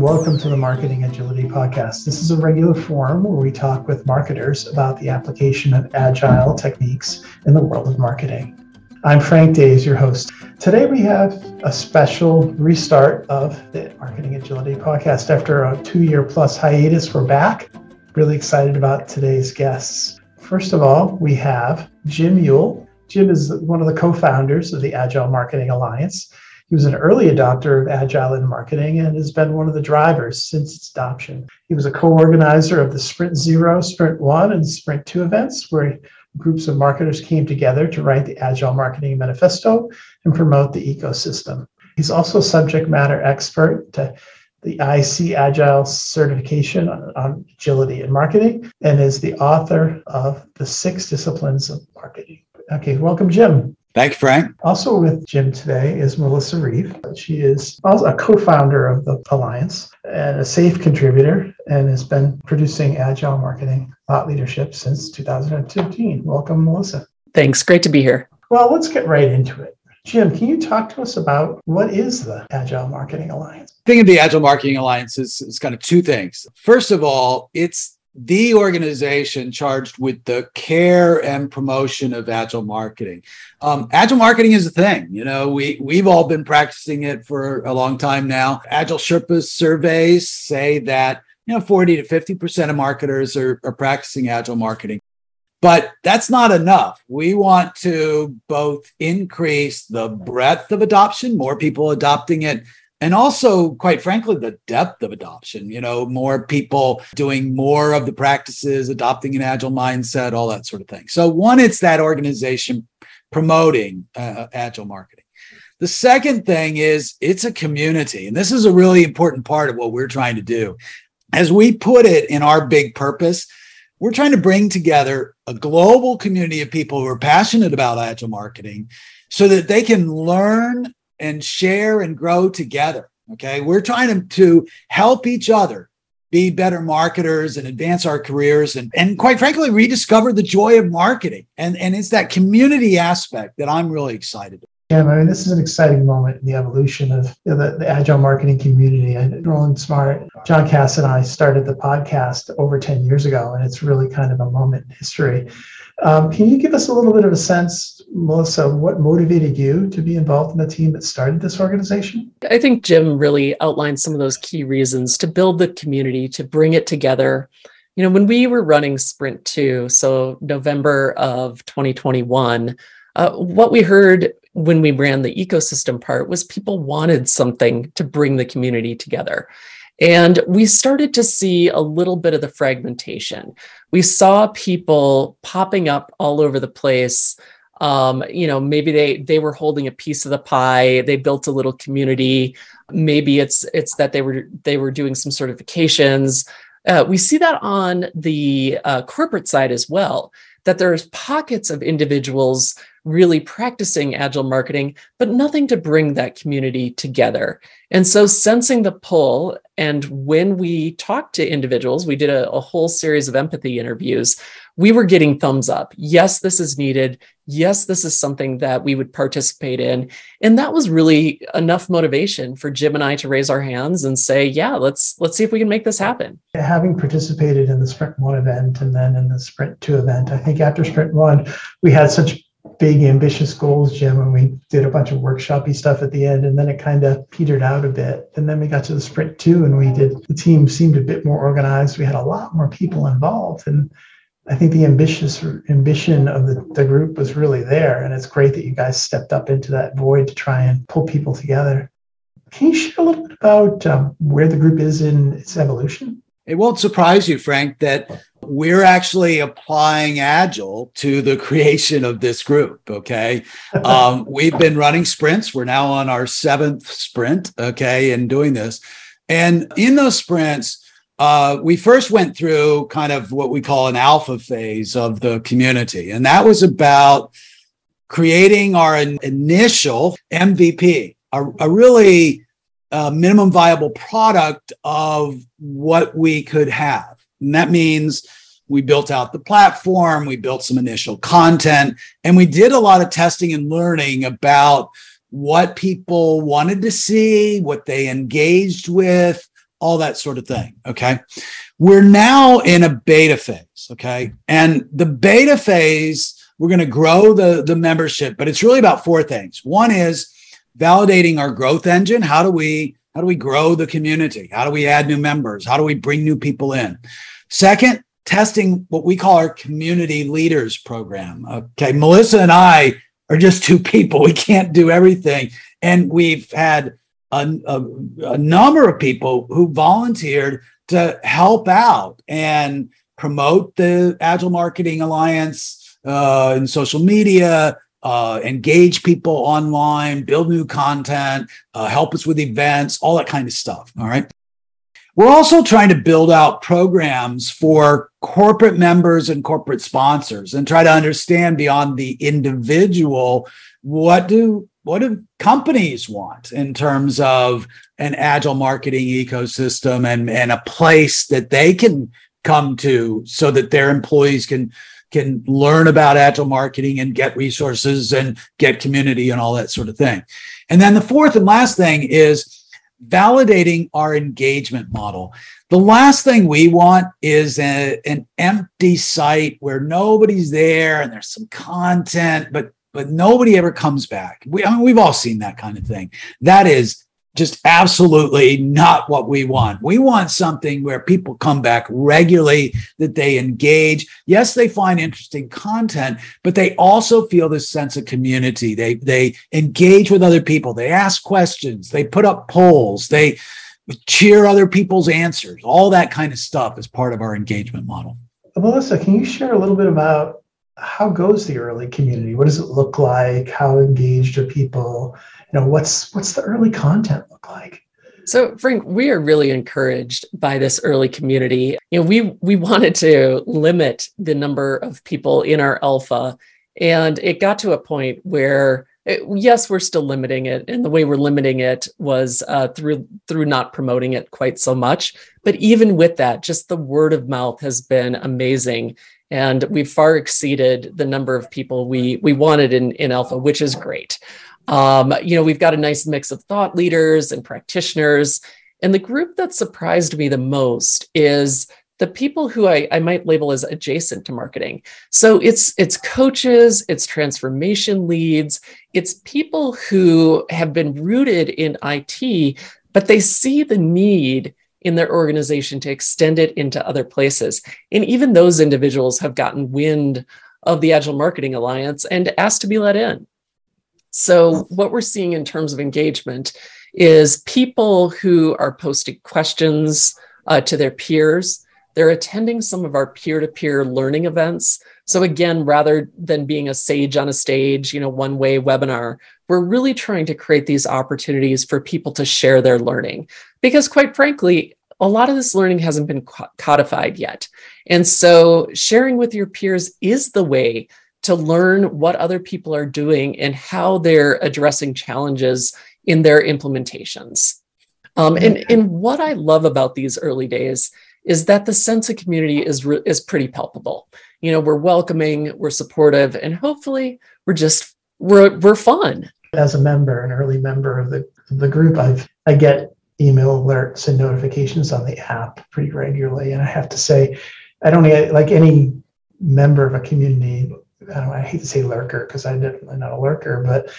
Welcome to the Marketing Agility Podcast. This is a regular forum where we talk with marketers about the application of agile techniques in the world of marketing. I'm Frank Days, your host. Today we have a special restart of the Marketing Agility Podcast. After a two year plus hiatus, we're back. Really excited about today's guests. First of all, we have Jim Ewel. Jim is one of the co founders of the Agile Marketing Alliance. He was an early adopter of Agile in marketing and has been one of the drivers since its adoption. He was a co organizer of the Sprint Zero, Sprint One, and Sprint Two events, where groups of marketers came together to write the Agile Marketing Manifesto and promote the ecosystem. He's also subject matter expert to the IC Agile certification on, agility in marketing and is the author of the six disciplines of marketing. Okay, welcome, Jim. Thank you, Frank. Also with Jim today is Melissa Reeve. She is also a co-founder of the Alliance and a SAFe contributor and has been producing agile marketing thought leadership since 2015. Welcome, Melissa. Thanks. Great to be here. Well, let's get right into it. Jim, can you talk to us about what is the Agile Marketing Alliance? Think of the Agile Marketing Alliance as, as kind of two things. First of all, it's the organization charged with the care and promotion of agile marketing. Um, agile marketing is a thing. You know, we we've all been practicing it for a long time now. Agile Sherpas surveys say that you know 40 to 50 percent of marketers are, are practicing agile marketing. But that's not enough. We want to both increase the breadth of adoption, more people adopting it and also quite frankly the depth of adoption you know more people doing more of the practices adopting an agile mindset all that sort of thing. So one it's that organization promoting uh, agile marketing. The second thing is it's a community. And this is a really important part of what we're trying to do. As we put it in our big purpose we're trying to bring together a global community of people who are passionate about agile marketing so that they can learn and share and grow together. Okay. We're trying to, to help each other be better marketers and advance our careers and, and quite frankly, rediscover the joy of marketing. And, and it's that community aspect that I'm really excited about. Yeah, I mean, this is an exciting moment in the evolution of the, the agile marketing community. And Roland Smart, John Cass, and I started the podcast over 10 years ago, and it's really kind of a moment in history. Um, can you give us a little bit of a sense, Melissa, what motivated you to be involved in the team that started this organization? I think Jim really outlined some of those key reasons to build the community, to bring it together. You know, when we were running Sprint 2, so November of 2021, uh, what we heard when we ran the ecosystem part was people wanted something to bring the community together. And we started to see a little bit of the fragmentation. We saw people popping up all over the place. Um, you know, maybe they they were holding a piece of the pie. They built a little community. Maybe it's it's that they were they were doing some certifications. Uh, we see that on the uh, corporate side as well. That there's pockets of individuals really practicing agile marketing, but nothing to bring that community together. And so, sensing the pull, and when we talked to individuals, we did a, a, whole series of empathy interviews. We were getting thumbs up. Yes, this is needed. Yes, this is something that we would participate in. And that was really enough motivation for Jim and I to raise our hands and say, yeah, let's let's see if we can make this happen. Having participated in the Sprint 1 event and then in the Sprint 2 event, I think after Sprint 1, we had such big ambitious goals, Jim, and we did a bunch of workshopy stuff at the end, and then it kind of petered out a bit. And then we got to the sprint two, and we did. The team seemed a bit more organized. We had a lot more people involved, and I think the ambitious ambition of the, the group was really there. And it's great that you guys stepped up into that void to try and pull people together. Can you share a little bit about um, where the group is in its evolution? It won't surprise you, Frank, that we're actually applying Agile to the creation of this group. Okay. Um, we've been running sprints. We're now on our seventh sprint. Okay. And doing this. And in those sprints, uh, we first went through kind of what we call an alpha phase of the community. And that was about creating our initial MVP, a, a really uh, minimum viable product of what we could have. And that means we built out the platform, we built some initial content, and we did a lot of testing and learning about what people wanted to see, what they engaged with, all that sort of thing. Okay. We're now in a beta phase. Okay. And the beta phase, we're going to grow the, the membership, but it's really about four things. One is validating our growth engine. How do we how do we grow the community? How do we add new members? How do we bring new people in? Second, testing what we call our community leaders program. Okay, Melissa and I are just two people. We can't do everything. And we've had a, a, a number of people who volunteered to help out and promote the Agile Marketing Alliance uh, in social media, uh, engage people online, build new content, uh, help us with events, all that kind of stuff. All right. We're also trying to build out programs for corporate members and corporate sponsors and try to understand beyond the individual what do what do companies want in terms of an agile marketing ecosystem and, and a place that they can come to so that their employees can can learn about agile marketing and get resources and get community and all that sort of thing. And then the fourth and last thing is validating our engagement model. The last thing we want is a, an empty site where nobody's there and there's some content, but but nobody ever comes back. We, I mean, we've all seen that kind of thing. That is just absolutely not what we want. We want something where people come back regularly, that they engage. Yes, they find interesting content, but they also feel this sense of community. They they engage with other people. They ask questions. They put up polls. They cheer other people's answers. All that kind of stuff is part of our engagement model. Melissa, can you share a little bit about how goes the early community? What does it look like? How engaged are people? You know, what's what's the early content look like? So, Frank, we are really encouraged by this early community. You know, we we wanted to limit the number of people in our alpha, and it got to a point where it, yes, we're still limiting it, and the way we're limiting it was uh, through through not promoting it quite so much. But even with that, just the word of mouth has been amazing, and we've far exceeded the number of people we we wanted in in alpha which is great. Um, you know we've got a nice mix of thought leaders and practitioners and the group that surprised me the most is the people who I, I might label as adjacent to marketing. So it's it's coaches it's transformation leads it's people who have been rooted in it but they see the need in their organization to extend it into other places. And even those individuals have gotten wind of the Agile Marketing Alliance and asked to be let in. So, what we're seeing in terms of engagement is people who are posting questions uh, to their peers. They're attending some of our peer to peer learning events. So, again, rather than being a sage on a stage, you know, one way webinar, we're really trying to create these opportunities for people to share their learning. Because, quite frankly, a lot of this learning hasn't been codified yet. And so sharing with your peers is the way to learn what other people are doing and how they're addressing challenges in their implementations. Um, and, and what I love about these early days is that the sense of community is, re- is pretty palpable. You know, we're welcoming, we're supportive, and hopefully we're just, we're, we're fun. As a member, an early member of the, the group, I've, I get email alerts and notifications on the app pretty regularly. And I have to say, I don't like any member of a community. I, don't, I hate to say lurker because I'm not a lurker, but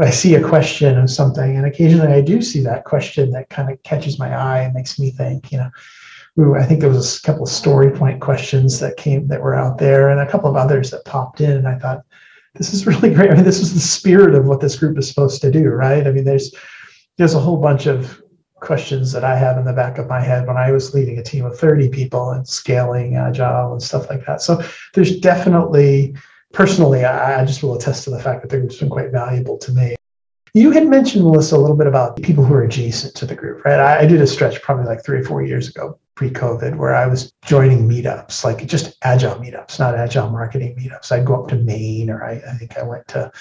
I see a question of something, and occasionally I do see that question that kind of catches my eye and makes me think, you know, I think there was a couple of story point questions that came that were out there, and a couple of others that popped in, and I thought, this is really great. I mean, this is the spirit of what this group is supposed to do, right? I mean, there's there's a whole bunch of questions that I have in the back of my head when I was leading a team of 30 people and scaling agile and stuff like that. So there's definitely, personally, I, just will attest to the fact that the group's been quite valuable to me. You had mentioned, Melissa, a little bit about people who are adjacent to the group, right? I, I did a stretch probably like three or four years ago, pre COVID, where I was joining meetups, like just agile meetups, not agile marketing meetups. I'd go up to Maine, or I, I think I went to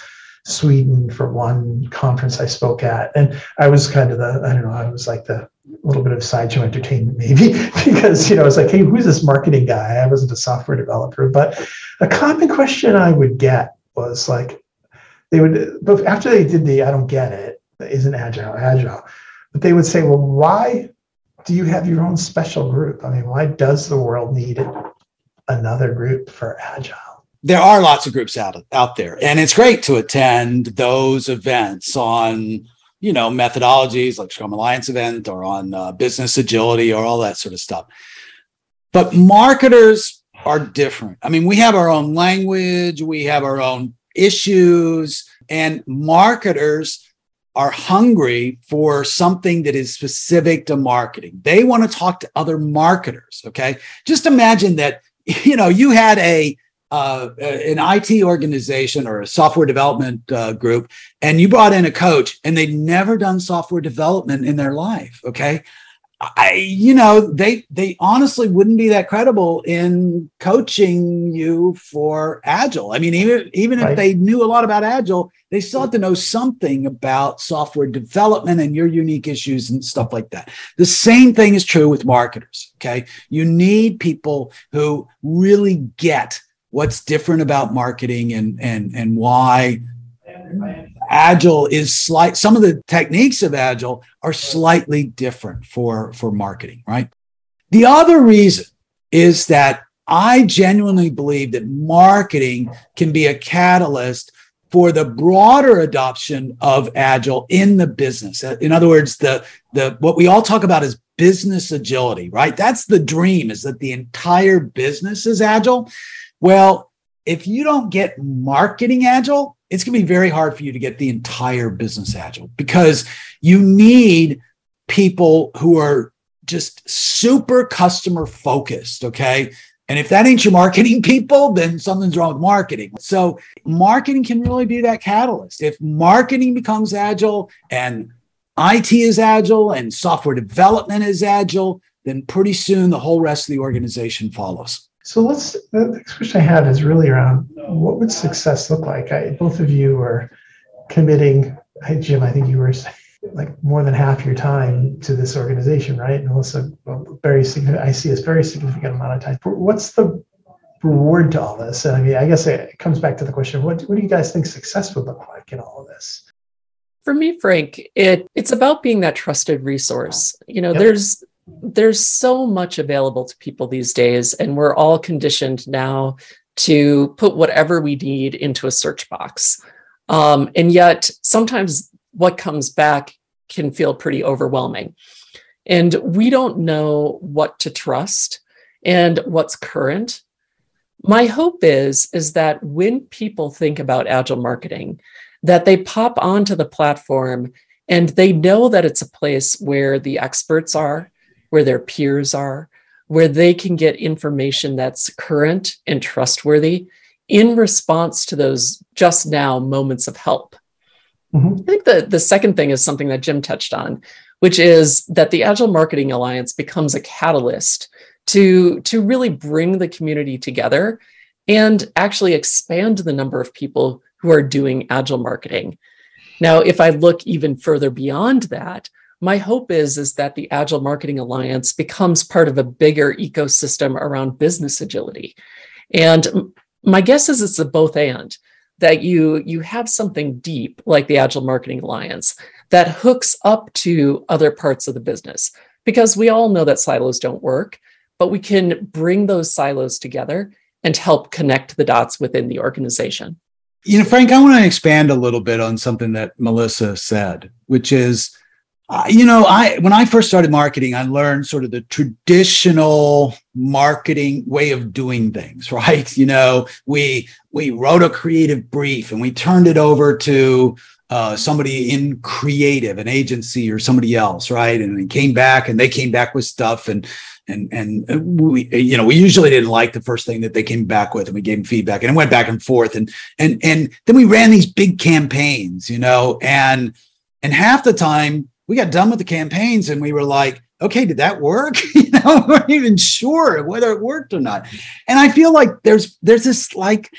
Sweden for one conference I spoke at. And I was kind of the, I don't know, I was like the little bit of sideshow entertainment maybe, because, you know, I was like, hey, who's this marketing guy? I wasn't a software developer. But a common question I would get was like, they would, but after they did the, I don't get it, isn't agile, agile. But they would say, well, why, do you have your own special group? I mean, why does the world need another group for Agile? There are lots of groups out, out there, and it's great to attend those events on you know methodologies like Scrum Alliance event or on uh, business agility or all that sort of stuff. But marketers are different. I mean, we have our own language, we have our own issues, and marketers are hungry for something that is specific to marketing. They want to talk to other marketers. Okay. Just imagine that, you know, you had a, uh, an IT organization or a software development uh, group, and you brought in a coach and they'd never done software development in their life. Okay. I, you know, they they honestly wouldn't be that credible in coaching you for agile. I mean, even even right. if they knew a lot about agile, they still have to know something about software development and your unique issues and stuff like that. The same thing is true with marketers. Okay, you need people who really get what's different about marketing and and and why agile is slight some of the techniques of agile are slightly different for for marketing right? The other reason is that i genuinely believe that marketing can be a catalyst for the broader adoption of agile in the business. In other words the the what we all talk about is business agility right? That's the dream is that the entire business is agile well if you don't get marketing agile it's going to be very hard for you to get the entire business agile because you need people who are just super customer focused. Okay. And if that ain't your marketing people, then something's wrong with marketing. So, marketing can really be that catalyst. If marketing becomes agile and IT is agile and software development is agile, then pretty soon the whole rest of the organization follows. So let's, the next question I have is really around what would success look like? I, both of you are committing, hey, Jim, I think you were like more than half your time to this organization, right? And also very significant, I see this very significant amount of time. What's the reward to all this? I mean, I guess it comes back to the question, what, what do you guys think success would look like in all of this? For me, Frank, it it's about being that trusted resource. You know, yep. there's there's so much available to people these days, and we're all conditioned now to put whatever we need into a search box. Um, and yet, sometimes what comes back can feel pretty overwhelming. And we don't know what to trust and what's current. My hope is, is that when people think about agile marketing, that they pop onto the platform and they know that it's a place where the experts are, where their peers are, where they can get information that's current and trustworthy in response to those just now moments of help. Mm-hmm. I think the, the second thing is something that Jim touched on, which is that the Agile Marketing Alliance becomes a catalyst to, to really bring the community together and actually expand the number of people who are doing Agile marketing. Now, if I look even further beyond that, my hope is is that the agile marketing alliance becomes part of a bigger ecosystem around business agility. And my guess is it's a both and that you you have something deep like the agile marketing alliance that hooks up to other parts of the business. Because we all know that silos don't work but we can bring those silos together and help connect the dots within the organization. You know frank i want to expand a little bit on something that melissa said which is uh, you know, I when I first started marketing, I learned sort of the traditional marketing way of doing things, right? You know, we we wrote a creative brief and we turned it over to uh, somebody in creative, an agency or somebody else, right? And we came back and they came back with stuff and and and we you know we usually didn't like the first thing that they came back with and we gave them feedback and it went back and forth and and and then we ran these big campaigns, you know, and and half the time we got done with the campaigns and we were like, okay, did that work? you know, we weren't even sure whether it worked or not. And I feel like there's there's this like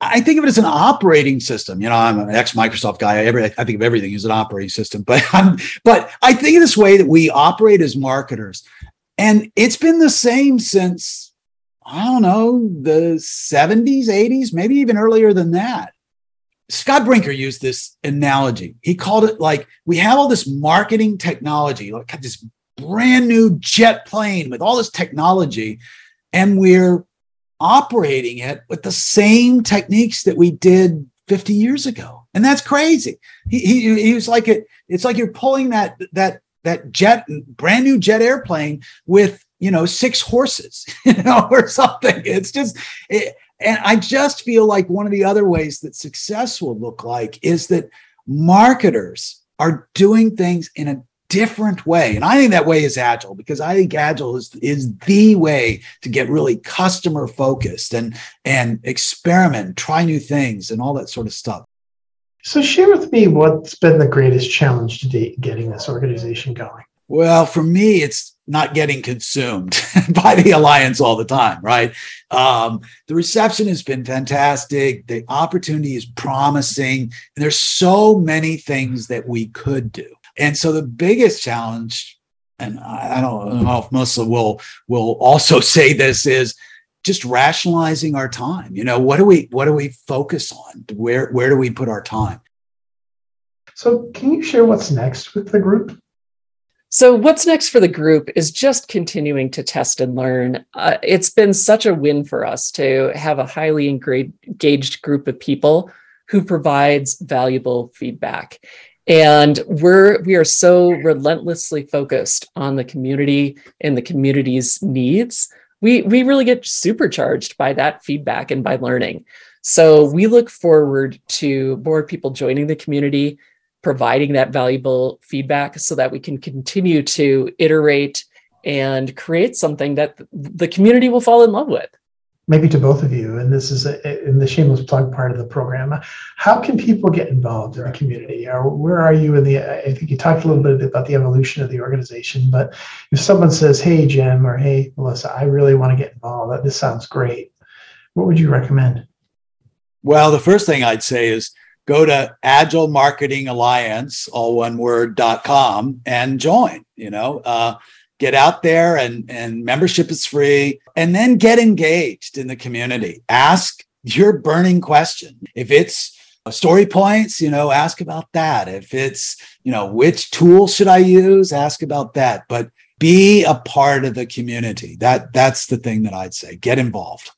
I think of it as an operating system. You know, I'm an ex Microsoft guy. Every, I think of everything as an operating system, but I'm, but I think of this way that we operate as marketers, and it's been the same since I don't know the 70s, 80s, maybe even earlier than that. Scott Brinker used this analogy. He called it like we have all this marketing technology, like this brand new jet plane with all this technology, and we're operating it with the same techniques that we did 50 years ago. And that's crazy. He, he, he was like it, it's like you're pulling that that that jet brand new jet airplane with you know six horses you know or something it's just it, and i just feel like one of the other ways that success will look like is that marketers are doing things in a different way. And I think that way is agile because I think agile is, is the way to get really customer focused and, and experiment, try new things and all that sort of stuff. So share with me what's been the greatest challenge to date getting this organization going. Well, for me, it's not getting consumed by the alliance all the time, right? Um, the reception has been fantastic. The opportunity is promising. And there's so many things that we could do. And so the biggest challenge, and I don't know if Melissa will will also say this, is just rationalizing our time. You know, what do we what do we focus on? Where where do we put our time? So can you share what's next with the group? So, what's next for the group is just continuing to test and learn. Uh, it's been such a win for us to have a highly engaged group of people who provides valuable feedback. And we're we are so relentlessly focused on the community and the community's needs. We we really get supercharged by that feedback and by learning. So we look forward to more people joining the community providing that valuable feedback so that we can continue to iterate and create something that the community will fall in love with maybe to both of you, and this is a, in the shameless plug part of the program. How can people get involved in the community? Or where are you in the? I think you talked a little bit about the evolution of the organization, but if someone says, "Hey, Jim," or "Hey, Melissa, I really want to get involved. This sounds great," what would you recommend? Well, the first thing I'd say is go to agile marketing alliance all one word dot com and join you know uh, get out there and and membership is free. And then get engaged in the community. Ask your burning question. If it's story points you know ask about that. If it's you know which tool should i use ask about that. But be a part of the community. That that's the thing that i'd say. Get involved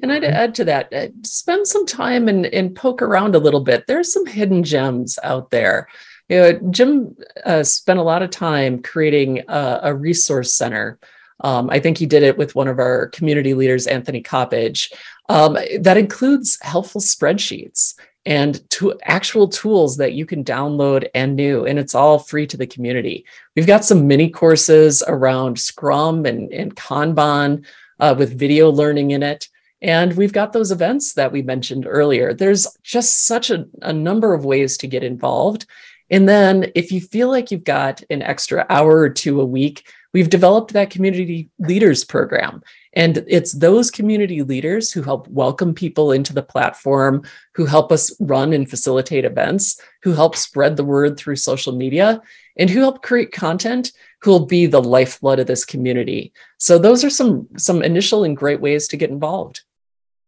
and I'd add to that, uh, spend some time and, and poke around a little bit. There's some hidden gems out there. You know, Jim uh, spent a lot of time creating a, a resource center. Um, I think he did it with one of our community leaders, Anthony Coppage. Um, that includes helpful spreadsheets and to actual tools that you can download and new, and it's all free to the community. We've got some mini courses around Scrum and, and Kanban uh, with video learning in it. And we've got those events that we mentioned earlier. There's just such a, a number of ways to get involved. And then if you feel like you've got an extra hour or two a week, we've developed that community leaders program. And it's those community leaders who help welcome people into the platform, who help us run and facilitate events, who help spread the word through social media, and who help create content who will be the lifeblood of this community. So those are some some initial and great ways to get involved.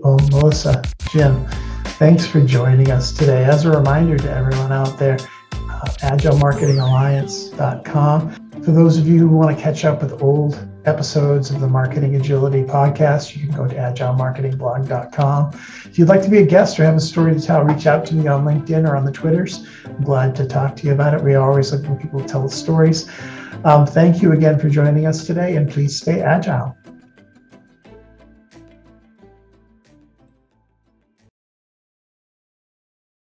Well, Melissa, Jim, thanks for joining us today. As a reminder to everyone out there, agilemarketingalliance.com. For those of you who want to catch up with old episodes of the Marketing Agility podcast, you can go to agilemarketingblog.com. If you'd like to be a guest or have a story to tell, reach out to me on LinkedIn or on the Twitters. I'm glad to talk to you about it. We always look for people to tell stories. Um, thank you again for joining us today, and please stay agile.